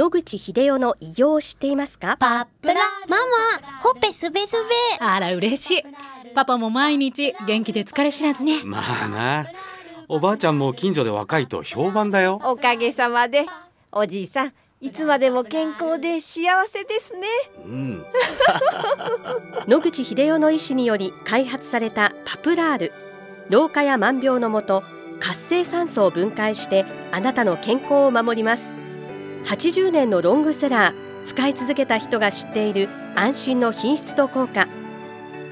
野口英世の偉業を知っていますか？パップラママほっぺすべすべ。あら嬉しい。パパも毎日元気で疲れ知らずね。まあな。おばあちゃんも近所で若いと評判だよ。おかげさまで。おじいさんいつまでも健康で幸せですね。うん。野口英世の医師により開発されたパプラール。老化や万病のもと活性酸素を分解してあなたの健康を守ります80年のロングセラー使い続けた人が知っている安心の品質と効果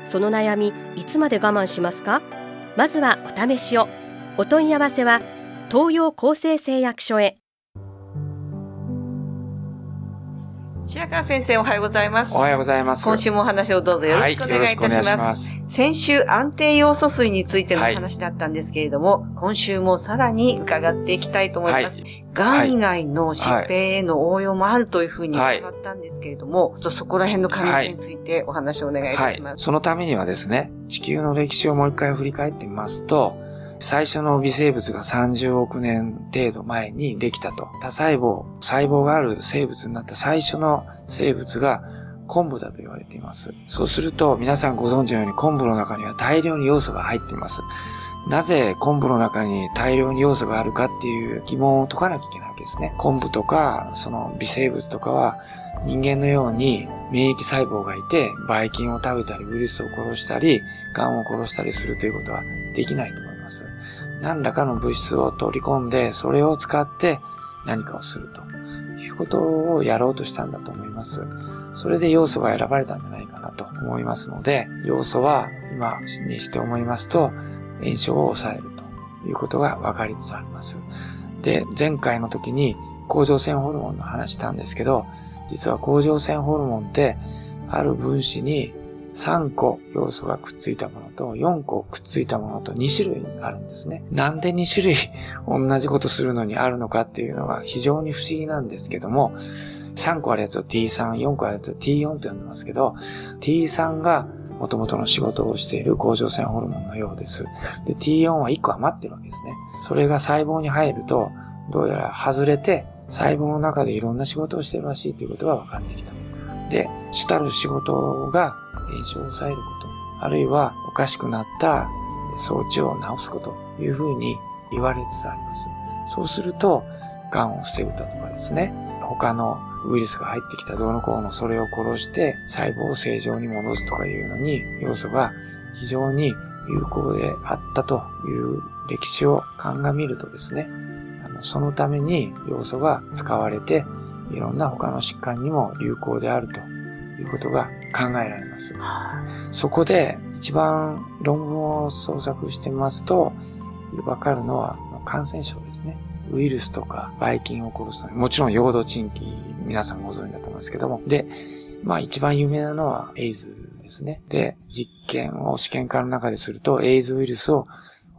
その悩みいつまで我慢しますか？まずはお試しをお問い合わせは東洋厚生製薬所へ白川先生おはようございます。おはようございます。今週もお話をどうぞよろしくお願いいたします。はい、ます先週安定要素水についての話だったんですけれども、はい、今週もさらに伺っていきたいと思います。はいがん以外の疾病への応用もあるというふうに伺ったんですけれども、はい、そこら辺の可能性についてお話をお願いいたします、はい、そのためにはですね、地球の歴史をもう一回振り返ってみますと、最初の微生物が30億年程度前にできたと。多細胞、細胞がある生物になった最初の生物が昆布だと言われています。そうすると皆さんご存知のように昆布の中には大量に要素が入っています。なぜ昆布の中に大量に要素があるかっていう疑問を解かなきゃいけないわけですね。昆布とか、その微生物とかは人間のように免疫細胞がいて、ばい菌を食べたり、ウイルスを殺したり、癌を殺したりするということはできないと思います。何らかの物質を取り込んで、それを使って何かをするということをやろうとしたんだと思います。それで要素が選ばれたんじゃないかなと思いますので、要素は今にして思いますと、炎症を抑えるということが分かりつつあります。で、前回の時に甲状腺ホルモンの話したんですけど、実は甲状腺ホルモンってある分子に3個要素がくっついたものと4個くっついたものと2種類あるんですね。なんで2種類 同じことするのにあるのかっていうのが非常に不思議なんですけども、3個あるやつを T3、4個あるやつを T4 と呼んでますけど、T3 が元々の仕事をしている甲状腺ホルモンのようです。で、T4 は1個余ってるわけですね。それが細胞に入ると、どうやら外れて、細胞の中でいろんな仕事をしてるらしいということが分かってきた。で、主たる仕事が炎症を抑えること、あるいはおかしくなった装置を治すことというふうに言われつつあります。そうすると、癌を防ぐだとかですね、他のウイルスが入ってきたどうのこうのそれを殺して細胞を正常に戻すとかいうのに要素が非常に有効であったという歴史を鑑みるとですね、あのそのために要素が使われていろんな他の疾患にも有効であるということが考えられます。そこで一番論文を創作してみますと、わかるのは感染症ですね。ウイルスとか、ばい菌を殺すのに、もちろん、陽動鎮気、皆さんご存知だと思うんですけども。で、まあ一番有名なのは、エイズですね。で、実験を試験管の中ですると、エイズウイルスを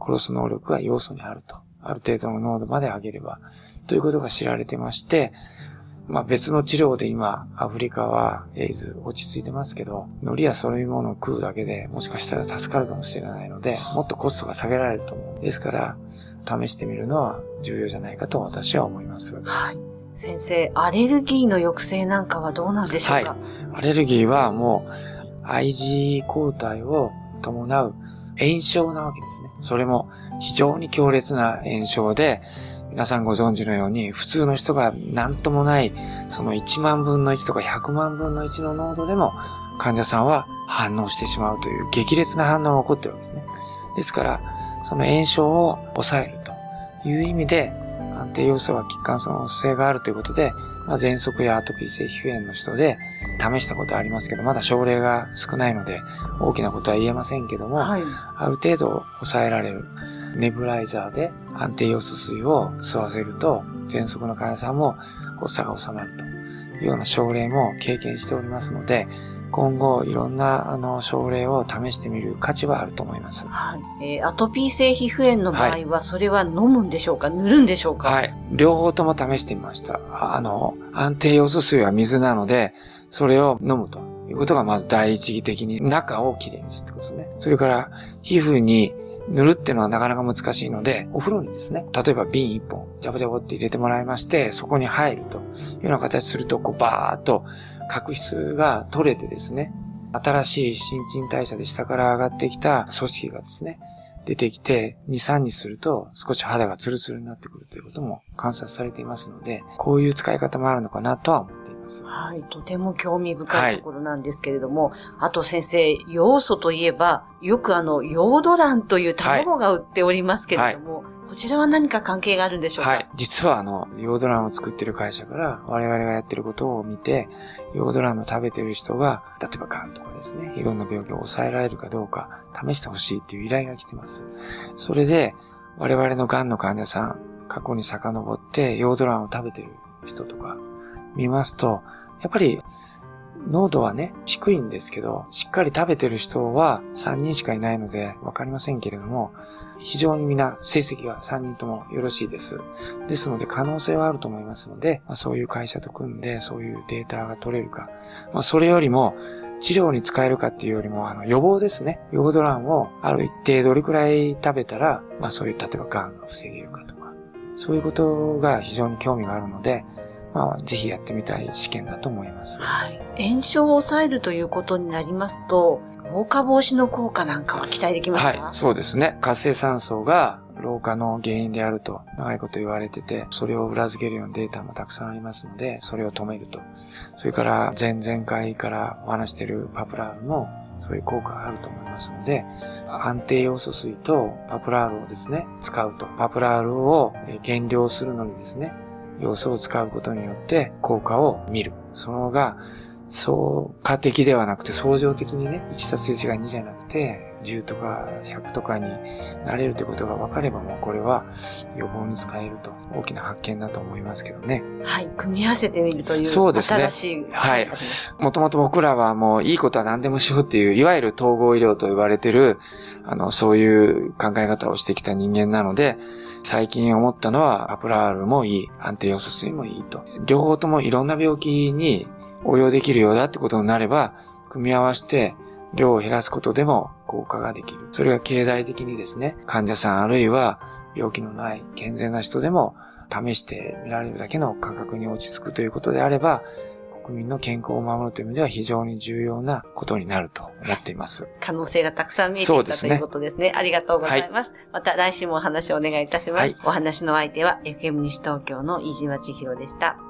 殺す能力が要素にあると。ある程度の濃度まで上げれば、ということが知られてまして、まあ別の治療で今、アフリカはエイズ落ち着いてますけど、海苔やそういうものを食うだけでもしかしたら助かるかもしれないので、もっとコストが下げられると思う。ですから、試してみるのは重要じゃないかと私は思います。はい。先生、アレルギーの抑制なんかはどうなんでしょうか、はい、アレルギーはもう IG 抗体を伴う炎症なわけですね。それも非常に強烈な炎症で、皆さんご存知のように、普通の人が何ともない、その1万分の1とか100万分の1の濃度でも、患者さんは反応してしまうという激烈な反応が起こってるわけですね。ですから、その炎症を抑えるという意味で、安定要素は血管その性があるということで、まあ、喘息やアトピー性皮膚炎の人で試したことはありますけど、まだ症例が少ないので、大きなことは言えませんけども、はい、ある程度抑えられる。ネブライザーで安定要素水を吸わせると、喘息の患者さんも発作が収まるというような症例も経験しておりますので、今後いろんなあの症例を試してみる価値はあると思います。はい。えー、アトピー性皮膚炎の場合は、それは飲むんでしょうか、はい、塗るんでしょうか？はい。両方とも試してみました。あの、安定要素水は水なので、それを飲むということがまず第一義的に中をきれいにするってことですね。それから、皮膚に塗るっていうのはなかなか難しいので、お風呂にですね、例えば瓶一本、ジャボジャボって入れてもらいまして、そこに入るというような形すると、こうバーっと角質が取れてですね、新しい新陳代謝で下から上がってきた組織がですね、出てきて、2、3日すると少し肌がツルツルになってくるということも観察されていますので、こういう使い方もあるのかなとは思っています。はい、とても興味深いところなんですけれども、はい、あと先生、要素といえば、よくあの、ヨード卵という卵が売っておりますけれども、はいこちらは何か関係があるんでしょうか？はい。実はあの、ヨード卵を作ってる会社から我々がやってることを見て、ヨード卵を食べてる人が、例えば癌とかですね、いろんな病気を抑えられるかどうか試してほしいっていう依頼が来てます。それで、我々の癌の患者さん、過去に遡ってヨード卵を食べてる人とか見ますと、やっぱり濃度はね、低いんですけど、しっかり食べてる人は3人しかいないのでわかりませんけれども、非常に皆成績が3人ともよろしいです。ですので可能性はあると思いますので、まあ、そういう会社と組んでそういうデータが取れるか。まあ、それよりも治療に使えるかっていうよりも、あの予防ですね。ヨードランをある一定どれくらい食べたら、まあそういう例えば癌が防げるかとか、そういうことが非常に興味があるので、まあ、ぜひやってみたい試験だと思います。はい。炎症を抑えるということになりますと、老化防止の効果なんかは期待できますか？はい、そうですね。活性酸素が老化の原因であると長いこと言われてて、それを裏付けるようなデータもたくさんありますので、それを止めると。それから前々回からお話しているパプラールもそういう効果があると思いますので、安定要素水とパプラールをですね、使うと。パプラールを減量するのにですね、様子を使うことによって効果を見る。そのが相加的ではなくて相乗的にね、1たす1が2じゃなくて、10とか100とかになれるってことが分かればもうこれは予防に使えると大きな発見だと思いますけどね。はい。組み合わせてみるという。そうですね。新しい。はい。もともと僕らはもういいことは何でもしようっていう、いわゆる統合医療と言われてる、あの、そういう考え方をしてきた人間なので、最近思ったのは、アプラールもいい、安定要素水もいいと。両方ともいろんな病気に応用できるようだってことになれば、組み合わせて量を減らすことでも効果ができる。それが経済的にですね、患者さんあるいは病気のない健全な人でも試してみられるだけの価格に落ち着くということであれば、国民の健康を守るという意味では非常に重要なことになると思っています。可能性がたくさん見えてきた、ということですね。ありがとうございます。はい、また来週もお話をお願いいたします。はい、お話の相手は FM 西東京の飯島千尋でした。